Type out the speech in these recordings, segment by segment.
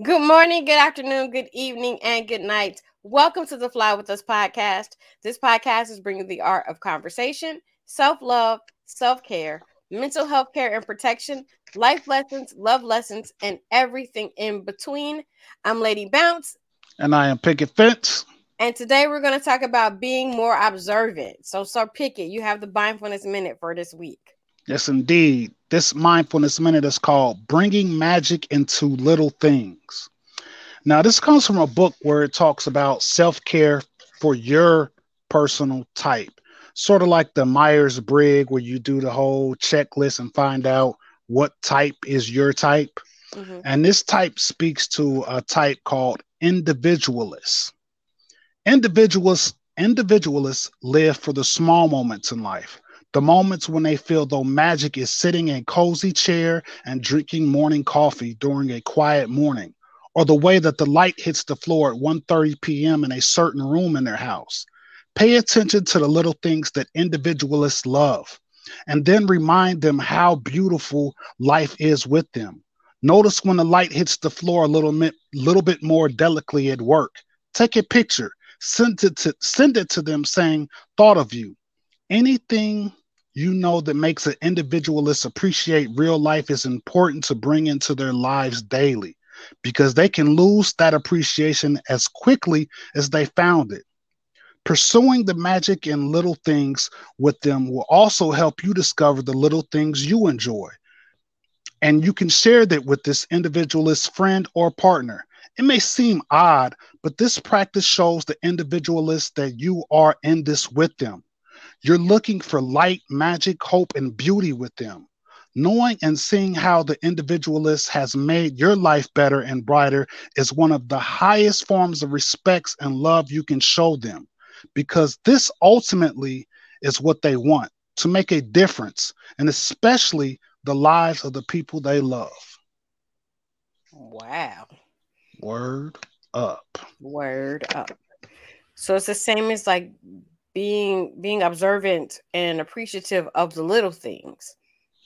Good morning, good afternoon, good evening, and good night. Welcome to the Fly With Us podcast. This podcast is bringing the art of conversation, self love, self care, mental health care and protection, life lessons, love lessons, and everything in between. I'm Lady Bounce. And I am Picket Fence. And today we're going to talk about being more observant. So, Sir Picket, you have the mindfulness minute for this week. Yes, indeed. This mindfulness minute is called Bringing Magic into Little Things. Now, this comes from a book where it talks about self care for your personal type, sort of like the Myers Briggs, where you do the whole checklist and find out what type is your type. Mm-hmm. And this type speaks to a type called individualists. Individualists individualists live for the small moments in life the moments when they feel though magic is sitting in cozy chair and drinking morning coffee during a quiet morning, or the way that the light hits the floor at 1:30 p.m. in a certain room in their house. Pay attention to the little things that individualists love, and then remind them how beautiful life is with them. Notice when the light hits the floor a little bit, little bit more delicately at work. Take a picture, send it to send it to them saying, thought of you. Anything you know that makes an individualist appreciate real life is important to bring into their lives daily because they can lose that appreciation as quickly as they found it. Pursuing the magic in little things with them will also help you discover the little things you enjoy. And you can share that with this individualist friend or partner. It may seem odd, but this practice shows the individualist that you are in this with them. You're looking for light, magic, hope, and beauty with them. Knowing and seeing how the individualist has made your life better and brighter is one of the highest forms of respect and love you can show them because this ultimately is what they want to make a difference, and especially the lives of the people they love. Wow. Word up. Word up. So it's the same as like being being observant and appreciative of the little things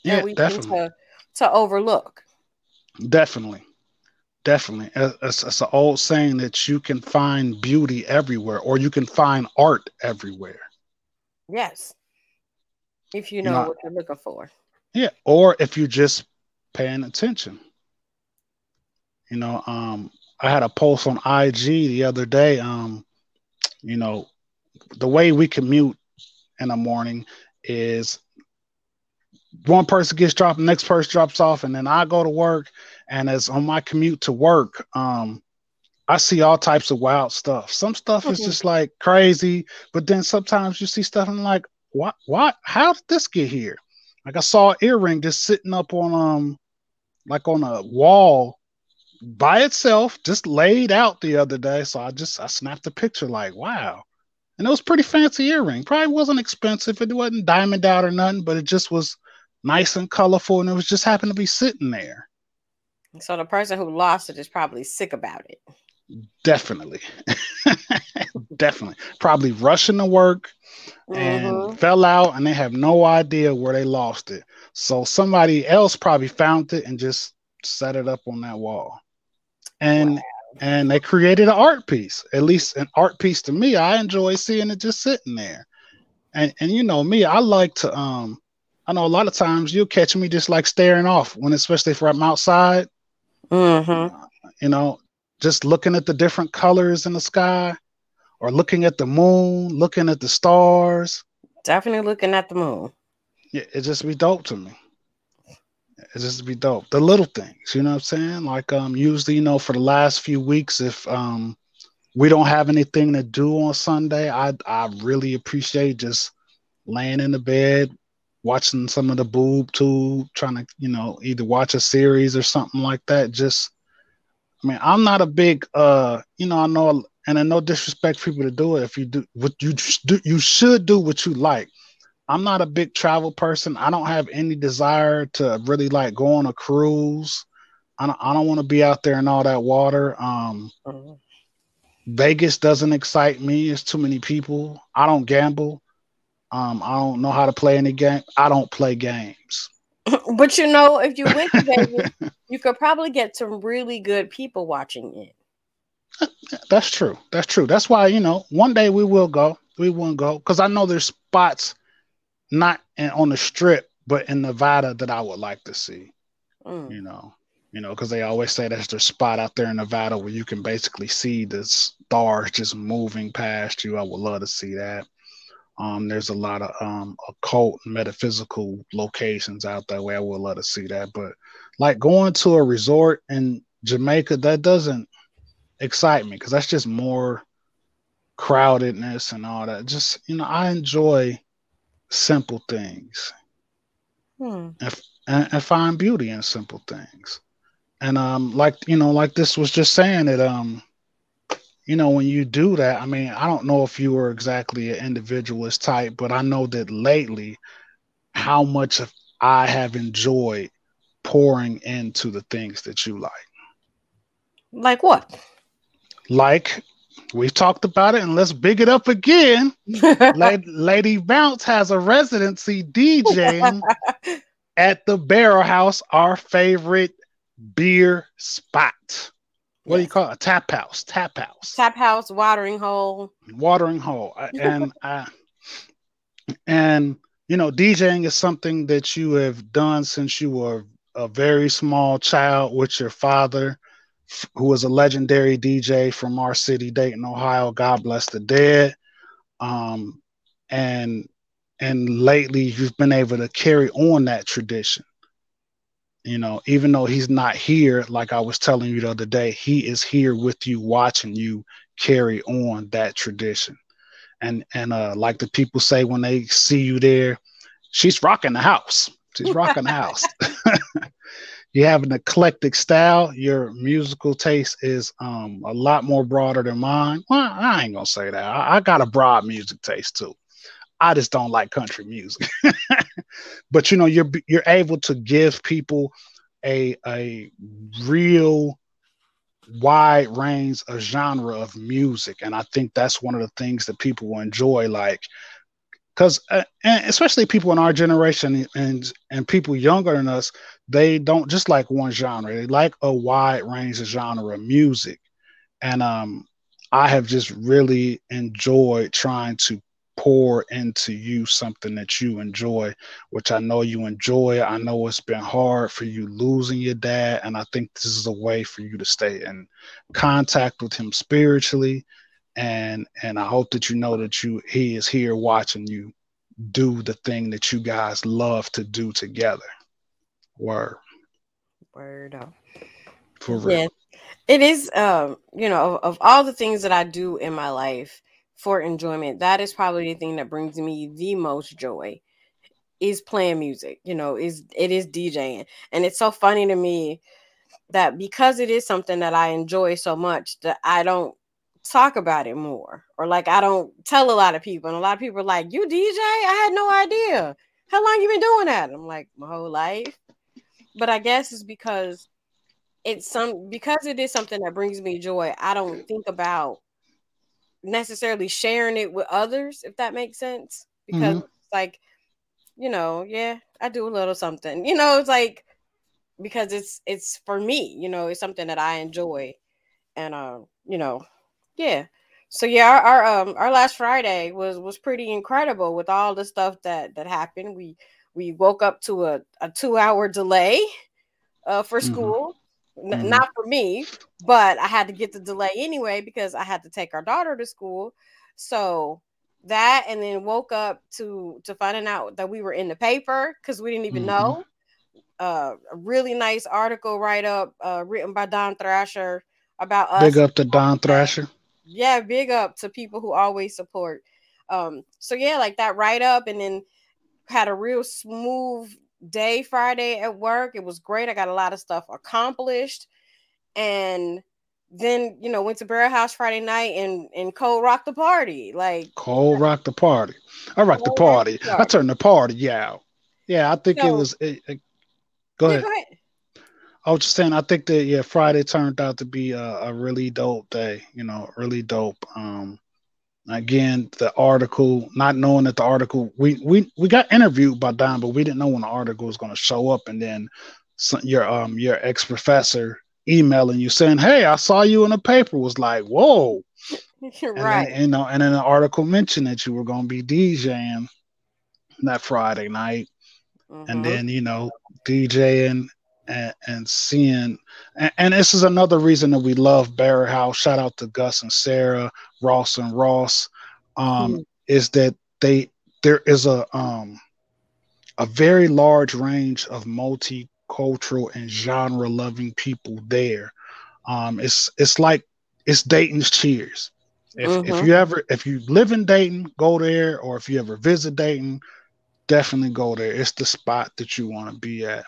yeah, that we definitely. tend to, to overlook. Definitely. Definitely. It's, it's an old saying that you can find beauty everywhere or you can find art everywhere. Yes. If you know what you're looking for. Yeah. Or if you're just paying attention. You know, um, I had a post on IG the other day. Um, you know, the way we commute in the morning is one person gets dropped, next person drops off, and then I go to work. And as on my commute to work, um, I see all types of wild stuff. Some stuff mm-hmm. is just like crazy, but then sometimes you see stuff and I'm like, what? What? How did this get here? Like I saw an earring just sitting up on um, like on a wall by itself, just laid out the other day. So I just I snapped a picture, like, wow and it was pretty fancy earring. Probably wasn't expensive. It wasn't diamond out or nothing, but it just was nice and colorful, and it was just happened to be sitting there. So the person who lost it is probably sick about it. Definitely, definitely, probably rushing to work and mm-hmm. fell out, and they have no idea where they lost it. So somebody else probably found it and just set it up on that wall. And wow and they created an art piece. At least an art piece to me. I enjoy seeing it just sitting there. And and you know me, I like to um I know a lot of times you'll catch me just like staring off when especially if I'm outside. Mm-hmm. Uh, you know, just looking at the different colors in the sky or looking at the moon, looking at the stars. Definitely looking at the moon. Yeah, it just be dope to me. It just be dope. The little things, you know what I'm saying? Like um usually, you know, for the last few weeks, if um we don't have anything to do on Sunday, I I really appreciate just laying in the bed, watching some of the boob tube, trying to, you know, either watch a series or something like that. Just I mean, I'm not a big uh, you know, I know and I know disrespect people to do it. If you do what you do, you should do what you like. I'm not a big travel person. I don't have any desire to really like go on a cruise. I don't, I don't want to be out there in all that water. Um, uh-huh. Vegas doesn't excite me. It's too many people. I don't gamble. Um, I don't know how to play any game. I don't play games. but you know, if you went to Vegas, you could probably get some really good people watching it. That's true. That's true. That's why you know one day we will go. We won't go because I know there's spots not in, on the strip, but in Nevada that I would like to see. Mm. You know, you know, because they always say that's a spot out there in Nevada where you can basically see the stars just moving past you. I would love to see that. Um, there's a lot of um, occult metaphysical locations out that way. I would love to see that, but like going to a resort in Jamaica, that doesn't excite me because that's just more crowdedness and all that. Just you know, I enjoy simple things hmm. and, and, and find beauty in simple things. And um, like you know, like this was just saying that um, you know, when you do that, I mean, I don't know if you were exactly an individualist type, but I know that lately, how much of I have enjoyed pouring into the things that you like. Like what? Like we've talked about it, and let's big it up again. Lady, Lady Bounce has a residency DJing at the Barrel House, our favorite beer spot. What yes. do you call it? A tap house. Tap house. Tap house. Watering hole. Watering hole. And uh, and you know, DJing is something that you have done since you were a very small child with your father, who was a legendary DJ from our city, Dayton, Ohio. God bless the dead. Um, and and lately, you've been able to carry on that tradition you know even though he's not here like i was telling you the other day he is here with you watching you carry on that tradition and and uh like the people say when they see you there she's rocking the house she's rocking the house you have an eclectic style your musical taste is um a lot more broader than mine well i ain't gonna say that I, I got a broad music taste too I just don't like country music. but you know, you're you're able to give people a a real wide range of genre of music, and I think that's one of the things that people will enjoy. Like, because uh, especially people in our generation and and people younger than us, they don't just like one genre. They like a wide range of genre of music, and um, I have just really enjoyed trying to pour into you something that you enjoy, which I know you enjoy. I know it's been hard for you losing your dad, and I think this is a way for you to stay in contact with him spiritually. And and I hope that you know that you he is here watching you do the thing that you guys love to do together. Word. Word up. For real. Yeah. It is um, you know, of, of all the things that I do in my life, for enjoyment. That is probably the thing that brings me the most joy is playing music. You know, is it is DJing. And it's so funny to me that because it is something that I enjoy so much that I don't talk about it more or like I don't tell a lot of people and a lot of people are like you DJ I had no idea how long you been doing that I'm like my whole life but I guess it's because it's some because it is something that brings me joy I don't think about necessarily sharing it with others, if that makes sense. Because mm-hmm. like, you know, yeah, I do a little something. You know, it's like because it's it's for me, you know, it's something that I enjoy. And uh, you know, yeah. So yeah, our, our um our last Friday was was pretty incredible with all the stuff that that happened. We we woke up to a, a two hour delay uh for mm-hmm. school. Mm-hmm mm-hmm. not for me, but I had to get the delay anyway because I had to take our daughter to school. So that and then woke up to to finding out that we were in the paper because we didn't even mm-hmm. know. Uh, a really nice article write up uh, written by Don Thrasher about us. Big up to Don Thrasher. Yeah, big up to people who always support. Um, so yeah, like that write up, and then had a real smooth day Friday at work. It was great. I got a lot of stuff accomplished. And then, you know, went to Barrel House Friday night and and cold rocked the party. Like Cole rocked the party. I rocked the party. the party. I turned the party out. Yeah, I think so, it was it, it, go, yeah, ahead. go ahead. I was just saying, I think that yeah, Friday turned out to be a, a really dope day. You know, really dope. Um, Again, the article, not knowing that the article, we we we got interviewed by Don, but we didn't know when the article was going to show up, and then some, your um your ex professor emailing you saying, "Hey, I saw you in the paper." Was like, "Whoa." You're right. Then, you know, and then the article mentioned that you were going to be DJing that Friday night, mm-hmm. and then you know DJing and, and seeing, and, and, this is another reason that we love Barrel House. Shout out to Gus and Sarah, Ross and Ross. Um, mm-hmm. Is that they there is a um a very large range of multicultural and genre loving people there. Um, it's it's like it's Dayton's Cheers. If, mm-hmm. if you ever if you live in Dayton, go there, or if you ever visit Dayton, definitely go there. It's the spot that you want to be at.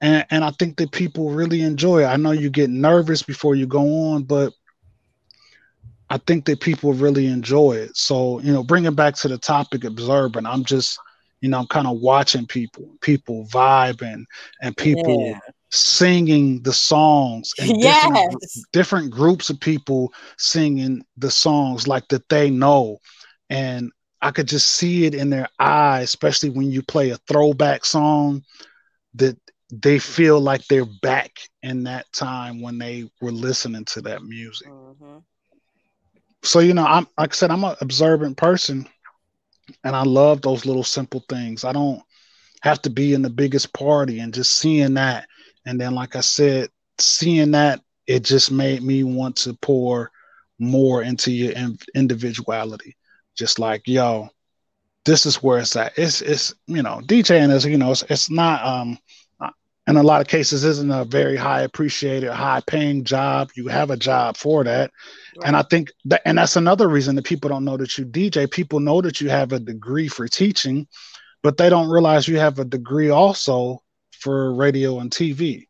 And and I think that people really enjoy it. I know you get nervous before you go on, but I think that people really enjoy it. So, you know, bringing back to the topic observing, I'm just, you know, I'm kind of watching people, people vibing and people yeah singing the songs and yes. different, different groups of people singing the songs like that they know and i could just see it in their eyes especially when you play a throwback song that they feel like they're back in that time when they were listening to that music mm-hmm. so you know i'm like i said i'm an observant person and i love those little simple things i don't have to be in the biggest party and just seeing that and then, like I said, seeing that, it just made me want to pour more into your in- individuality. Just like, yo, this is where it's at. It's, it's, you know, DJing is, you know, it's, it's not, um, in a lot of cases isn't a very high appreciated high paying job you have a job for that right. and i think that and that's another reason that people don't know that you dj people know that you have a degree for teaching but they don't realize you have a degree also for radio and TV.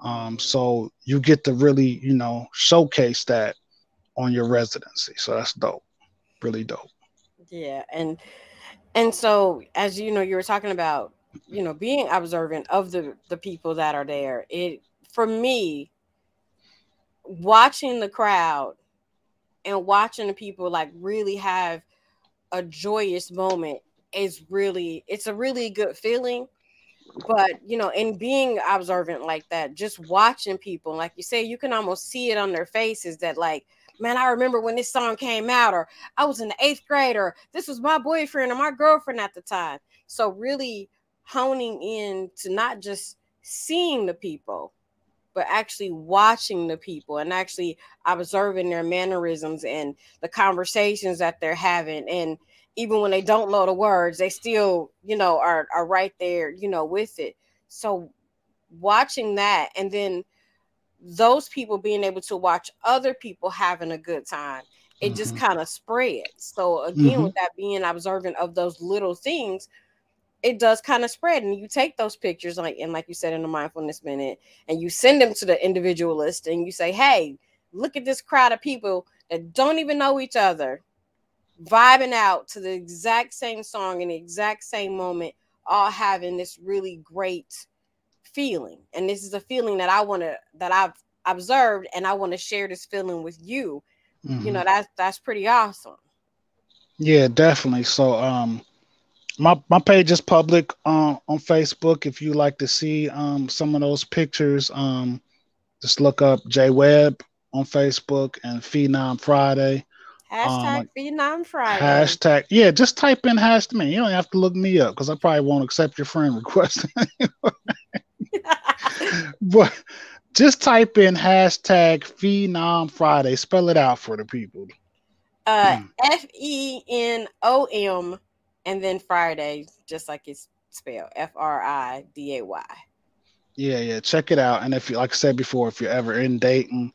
Um, so you get to really, you know, showcase that on your residency. So that's dope. Really dope. Yeah. And and so as you know, you were talking about, you know, being observant of the the people that are there. It for me, watching the crowd and watching the people like really have a joyous moment is really it's a really good feeling but you know in being observant like that just watching people like you say you can almost see it on their faces that like man i remember when this song came out or i was in the eighth grade or this was my boyfriend or my girlfriend at the time so really honing in to not just seeing the people but actually watching the people and actually observing their mannerisms and the conversations that they're having and even when they don't know the words, they still, you know, are are right there, you know, with it. So watching that and then those people being able to watch other people having a good time, it mm-hmm. just kind of spreads. So again, mm-hmm. with that being observant of those little things, it does kind of spread. And you take those pictures, like and like you said in the mindfulness minute, and you send them to the individualist and you say, Hey, look at this crowd of people that don't even know each other vibing out to the exact same song in the exact same moment, all having this really great feeling. And this is a feeling that I want to that I've observed and I want to share this feeling with you. Mm-hmm. You know, that's that's pretty awesome. Yeah, definitely. So um my my page is public uh, on Facebook. If you like to see um some of those pictures, um just look up J Webb on Facebook and Fenom Friday. Hashtag um, Fenom Friday. Hashtag, yeah, just type in hashtag me. You don't have to look me up because I probably won't accept your friend request. but just type in hashtag Fenom Friday. Spell it out for the people. Uh, hmm. F E N O M and then Friday, just like it's spelled F R I D A Y. Yeah, yeah. Check it out. And if you, like I said before, if you're ever in Dayton,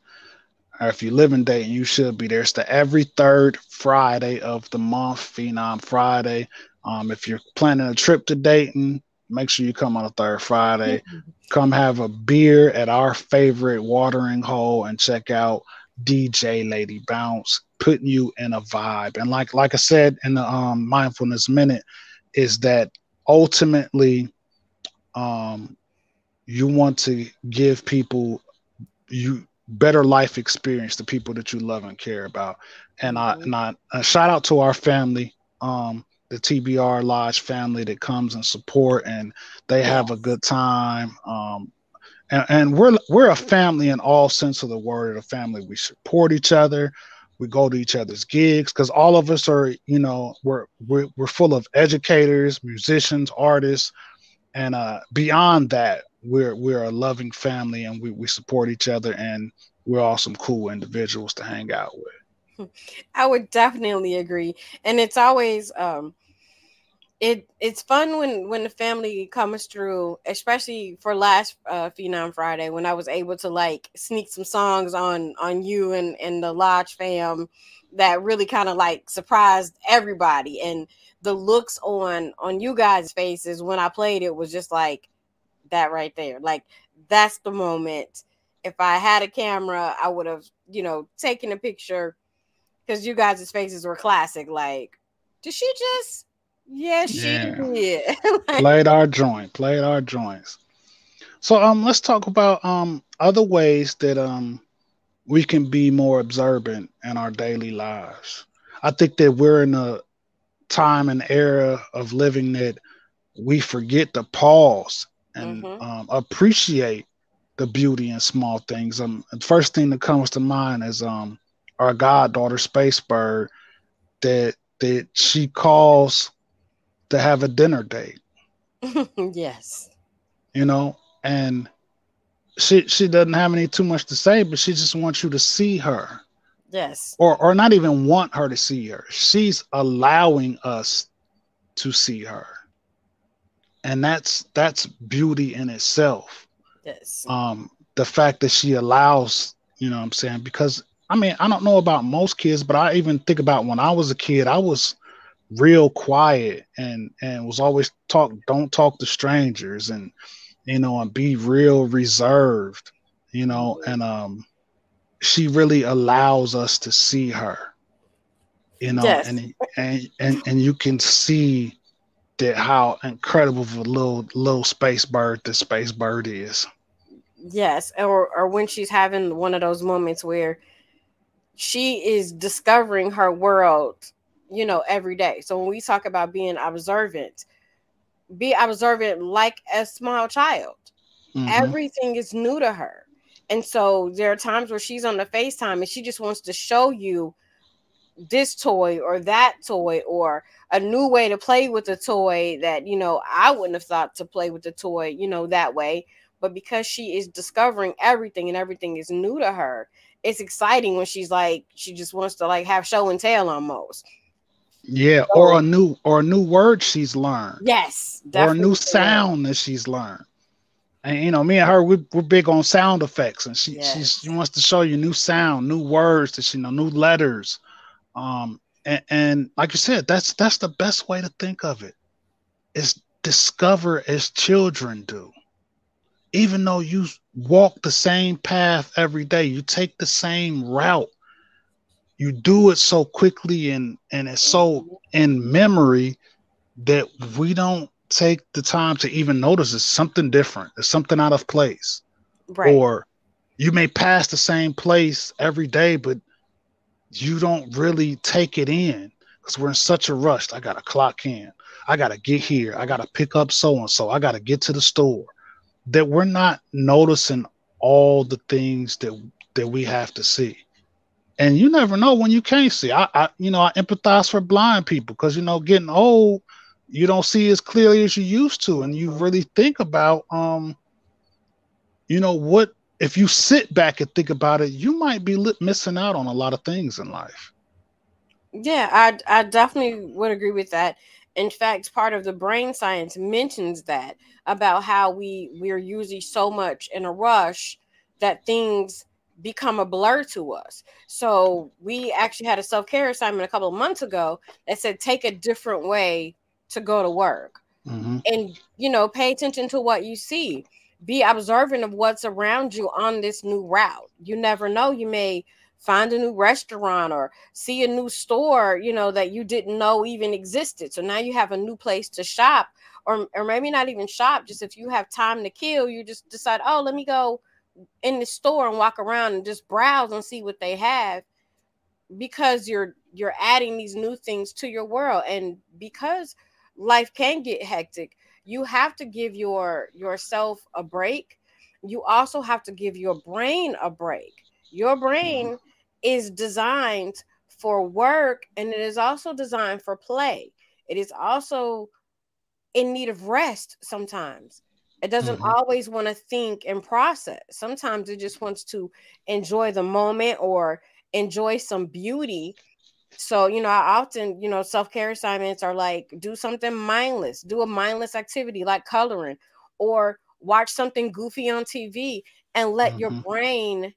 or if you live in Dayton, you should be there. It's the every third Friday of the month, Fenom Friday. Um, if you're planning a trip to Dayton, make sure you come on a third Friday. come have a beer at our favorite watering hole and check out DJ Lady Bounce, putting you in a vibe. And like like I said in the um, mindfulness minute, is that ultimately um, you want to give people you better life experience to people that you love and care about. And mm-hmm. I and I a shout out to our family, um, the TBR Lodge family that comes and support and they have a good time. Um, and, and we're we're a family in all sense of the word A family. We support each other. We go to each other's gigs because all of us are, you know, we're, we're we're full of educators, musicians, artists, and uh, beyond that, we're we're a loving family and we, we support each other and we're all some cool individuals to hang out with. I would definitely agree. And it's always um it it's fun when when the family comes through, especially for last uh Fenom Friday when I was able to like sneak some songs on on you and and the Lodge fam that really kind of like surprised everybody and the looks on on you guys faces when I played it was just like that right there. Like that's the moment. If I had a camera, I would have, you know, taken a picture because you guys' faces were classic. Like, did she just? Yeah, she did. like, played our joint, played our joints. So um let's talk about um other ways that um we can be more observant in our daily lives. I think that we're in a time and era of living that we forget to pause and mm-hmm. um, appreciate the beauty in small things. Um, the first thing that comes to mind is um, our goddaughter, Space Bird, that that she calls to have a dinner date. yes. You know, and she she doesn't have any too much to say, but she just wants you to see her. Yes. Or or not even want her to see her. She's allowing us to see her and that's that's beauty in itself yes um the fact that she allows you know what i'm saying because i mean i don't know about most kids but i even think about when i was a kid i was real quiet and and was always talk don't talk to strangers and you know and be real reserved you know and um she really allows us to see her you know yes. and and and and you can see that how incredible of a little little space bird the space bird is. Yes, or or when she's having one of those moments where she is discovering her world, you know, every day. So when we talk about being observant, be observant like a small child. Mm-hmm. Everything is new to her. And so there are times where she's on the FaceTime and she just wants to show you this toy or that toy or a new way to play with the toy that you know I wouldn't have thought to play with the toy you know that way but because she is discovering everything and everything is new to her it's exciting when she's like she just wants to like have show and tell almost yeah so, or a new or a new word she's learned yes or a new sound that she's learned and you know me and her we, we're big on sound effects and she yes. she wants to show you new sound new words that she know new letters um, and, and like you said, that's that's the best way to think of it. Is discover as children do. Even though you walk the same path every day, you take the same route. You do it so quickly and and it's so in memory that we don't take the time to even notice it's something different. It's something out of place. Right. Or you may pass the same place every day, but you don't really take it in because we're in such a rush. I gotta clock in. I gotta get here. I gotta pick up so and so. I gotta get to the store. That we're not noticing all the things that that we have to see. And you never know when you can't see. I, I you know, I empathize for blind people because you know, getting old, you don't see as clearly as you used to, and you really think about um, you know, what if you sit back and think about it, you might be missing out on a lot of things in life. Yeah, I I definitely would agree with that. In fact, part of the brain science mentions that about how we we're usually so much in a rush that things become a blur to us. So we actually had a self-care assignment a couple of months ago that said take a different way to go to work. Mm-hmm. And you know, pay attention to what you see be observant of what's around you on this new route. You never know, you may find a new restaurant or see a new store, you know, that you didn't know even existed. So now you have a new place to shop or or maybe not even shop, just if you have time to kill, you just decide, "Oh, let me go in the store and walk around and just browse and see what they have because you're you're adding these new things to your world. And because life can get hectic you have to give your yourself a break. You also have to give your brain a break. Your brain mm-hmm. is designed for work and it is also designed for play. It is also in need of rest sometimes it doesn't mm-hmm. always want to think and process sometimes it just wants to enjoy the moment or enjoy some beauty so, you know, I often, you know, self care assignments are like do something mindless, do a mindless activity like coloring or watch something goofy on TV and let mm-hmm. your brain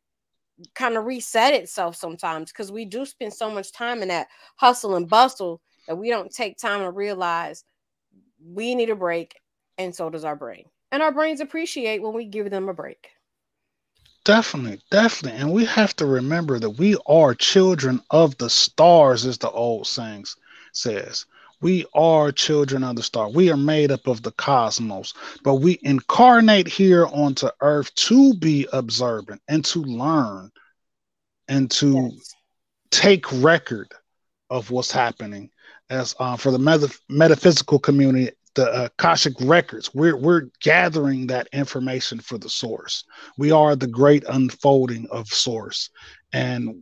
kind of reset itself sometimes because we do spend so much time in that hustle and bustle that we don't take time to realize we need a break and so does our brain. And our brains appreciate when we give them a break. Definitely, definitely. And we have to remember that we are children of the stars, as the old sayings says. We are children of the star. We are made up of the cosmos, but we incarnate here onto earth to be observant and to learn and to yes. take record of what's happening. As uh, for the meta- metaphysical community, the uh, Akashic records. We're we're gathering that information for the source. We are the great unfolding of source, and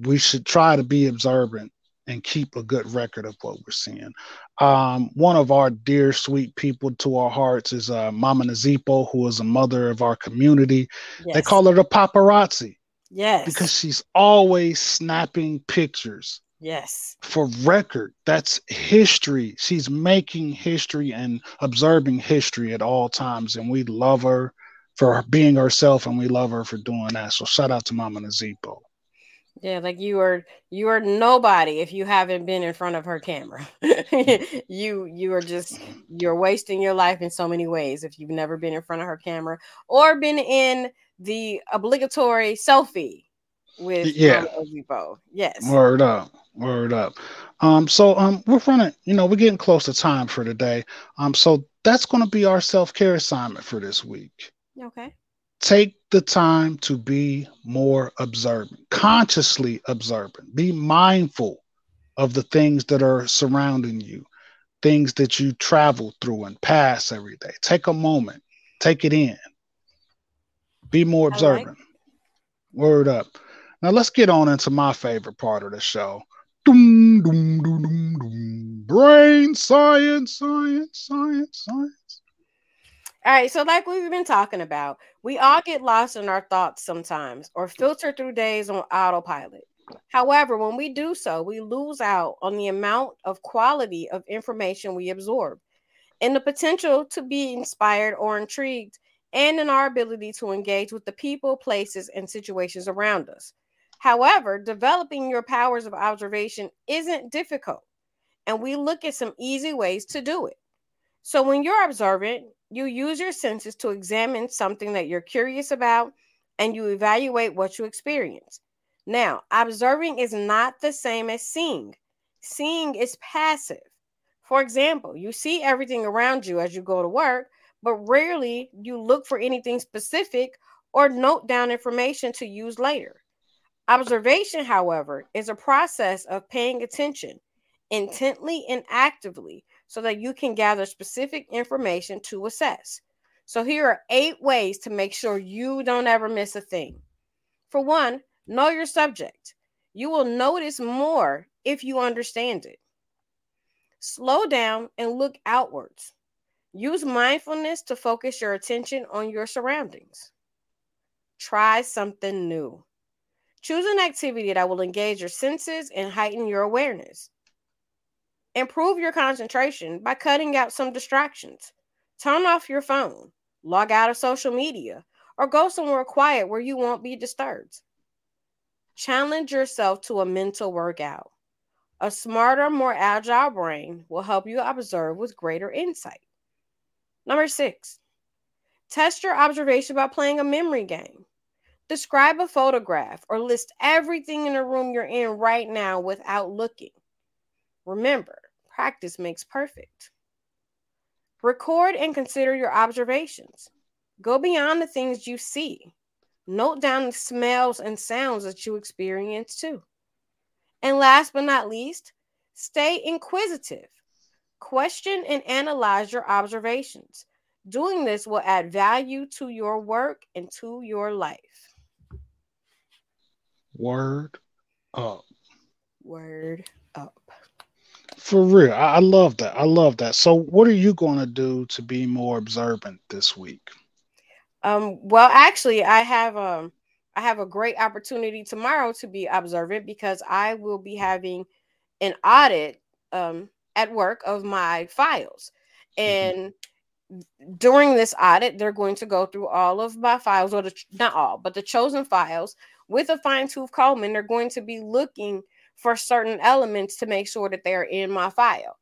we should try to be observant and keep a good record of what we're seeing. Um, one of our dear, sweet people to our hearts is uh, Mama Nazipo, who is a mother of our community. Yes. They call her the paparazzi. Yes. Because she's always snapping pictures Yes. For record, that's history. She's making history and observing history at all times. And we love her for being herself and we love her for doing that. So shout out to Mama Nazipo. Yeah, like you are you are nobody if you haven't been in front of her camera. you you are just you're wasting your life in so many ways if you've never been in front of her camera or been in the obligatory selfie with yeah. Mama Yes. Word up. Word up. Um, so um, we're running. You know, we're getting close to time for today. Um, so that's going to be our self care assignment for this week. Okay. Take the time to be more observant, consciously observant. Be mindful of the things that are surrounding you, things that you travel through and pass every day. Take a moment, take it in. Be more observant. Like Word up. Now let's get on into my favorite part of the show Doom, doom, doom, doom, doom. Brain science, science, science, science. All right, so like we've been talking about, we all get lost in our thoughts sometimes or filter through days on autopilot. However, when we do so, we lose out on the amount of quality of information we absorb and the potential to be inspired or intrigued and in our ability to engage with the people, places, and situations around us. However, developing your powers of observation isn't difficult, and we look at some easy ways to do it. So, when you're observant, you use your senses to examine something that you're curious about and you evaluate what you experience. Now, observing is not the same as seeing, seeing is passive. For example, you see everything around you as you go to work, but rarely you look for anything specific or note down information to use later. Observation, however, is a process of paying attention intently and actively so that you can gather specific information to assess. So, here are eight ways to make sure you don't ever miss a thing. For one, know your subject. You will notice more if you understand it. Slow down and look outwards. Use mindfulness to focus your attention on your surroundings. Try something new. Choose an activity that will engage your senses and heighten your awareness. Improve your concentration by cutting out some distractions. Turn off your phone, log out of social media, or go somewhere quiet where you won't be disturbed. Challenge yourself to a mental workout. A smarter, more agile brain will help you observe with greater insight. Number six, test your observation by playing a memory game. Describe a photograph or list everything in the room you're in right now without looking. Remember, practice makes perfect. Record and consider your observations. Go beyond the things you see. Note down the smells and sounds that you experience too. And last but not least, stay inquisitive. Question and analyze your observations. Doing this will add value to your work and to your life. Word up. Word up. For real. I, I love that. I love that. So, what are you going to do to be more observant this week? Um, well, actually, I have um I have a great opportunity tomorrow to be observant because I will be having an audit um at work of my files. Mm-hmm. And mm-hmm. during this audit, they're going to go through all of my files, or the, not all, but the chosen files with a fine tooth comb. And they're going to be looking for certain elements to make sure that they're in my file.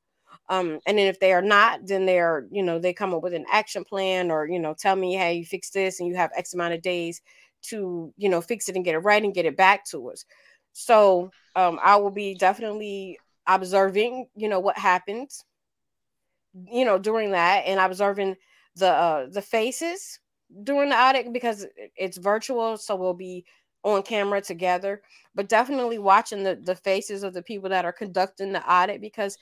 Um, and then if they are not, then they're, you know, they come up with an action plan or, you know, tell me, hey, you fix this and you have X amount of days to, you know, fix it and get it right and get it back to us. So um, I will be definitely observing, you know, what happens, you know, during that and observing the uh, the faces during the audit because it's virtual, so we'll be on camera together. But definitely watching the the faces of the people that are conducting the audit because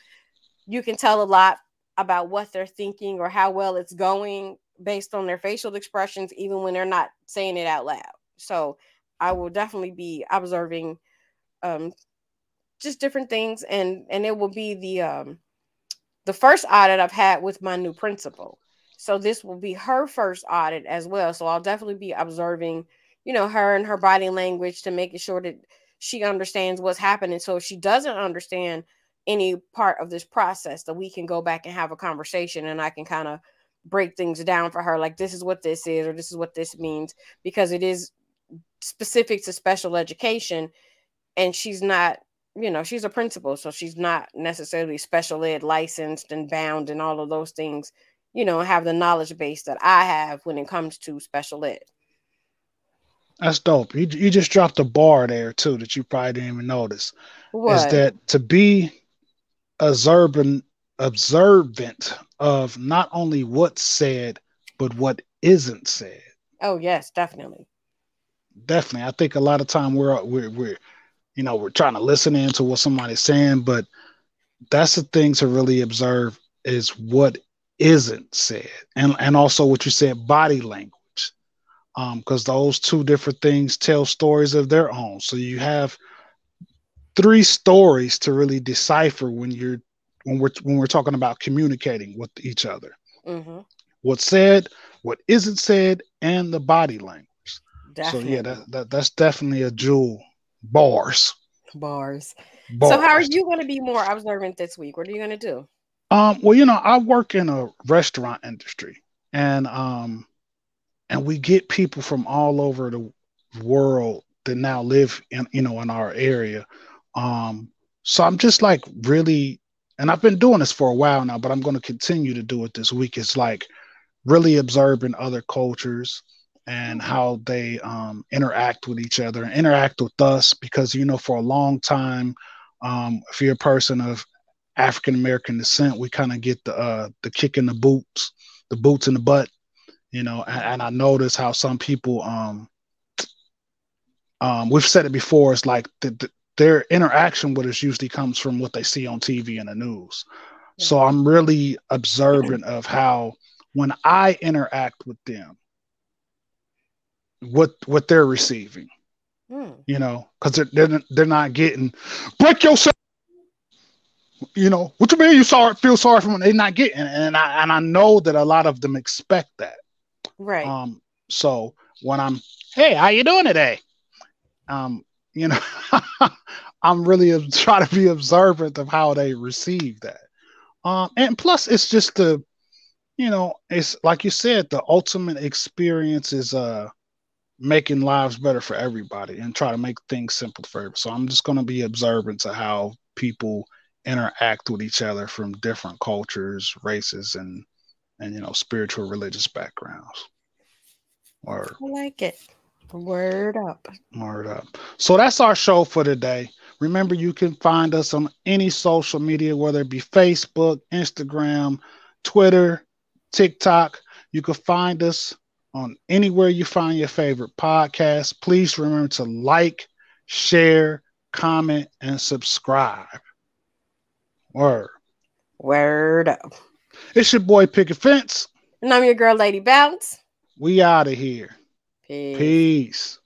you can tell a lot about what they're thinking or how well it's going based on their facial expressions, even when they're not saying it out loud. So I will definitely be observing um, just different things, and and it will be the um, the first audit I've had with my new principal. So this will be her first audit as well. So I'll definitely be observing, you know, her and her body language to making sure that she understands what's happening. So if she doesn't understand any part of this process, that we can go back and have a conversation and I can kind of break things down for her like this is what this is or this is what this means because it is specific to special education and she's not you know, she's a principal, so she's not necessarily special ed licensed and bound and all of those things, you know, have the knowledge base that I have when it comes to special ed. That's dope. You, you just dropped a bar there too that you probably didn't even notice. What? Is that to be observant observant of not only what's said, but what isn't said. Oh yes, definitely. Definitely. I think a lot of time we're we're we're you know, we're trying to listen in to what somebody's saying, but that's the thing to really observe is what isn't said. And and also what you said, body language. Um, because those two different things tell stories of their own. So you have three stories to really decipher when you're when we're when we're talking about communicating with each other. Mm-hmm. What's said, what isn't said, and the body language. Definitely. So yeah, that, that that's definitely a jewel Bars. Bars. Bars. So how are you going to be more observant this week? What are you going to do? Um, well, you know, I work in a restaurant industry, and um, and we get people from all over the world that now live in you know in our area. Um, so I'm just like really, and I've been doing this for a while now, but I'm going to continue to do it this week. It's like really observing other cultures, and how they um, interact with each other and interact with us because you know for a long time um, if you're a person of african american descent we kind of get the uh, the kick in the boots the boots in the butt you know and, and i notice how some people um, um, we've said it before it's like the, the, their interaction with us usually comes from what they see on tv and the news so i'm really observant of how when i interact with them what what they're receiving. Hmm. You know, because they're, they're they're not getting break yourself. You know what you mean? You sorry feel sorry for them. They're not getting, and I and I know that a lot of them expect that. Right. Um. So when I'm, hey, how you doing today? Um. You know, I'm really trying to be observant of how they receive that. Um. And plus, it's just the, you know, it's like you said, the ultimate experience is uh making lives better for everybody and try to make things simple for everybody. So I'm just going to be observant to how people interact with each other from different cultures, races, and and you know spiritual religious backgrounds. Or I like it. Word up. Word up. So that's our show for today. Remember, you can find us on any social media, whether it be Facebook, Instagram, Twitter, TikTok. You can find us on anywhere you find your favorite podcast. Please remember to like, share, comment, and subscribe. Word. Word up. It's your boy Picket Fence. And I'm your girl, Lady Bounce. We out of here. Peace. Peace.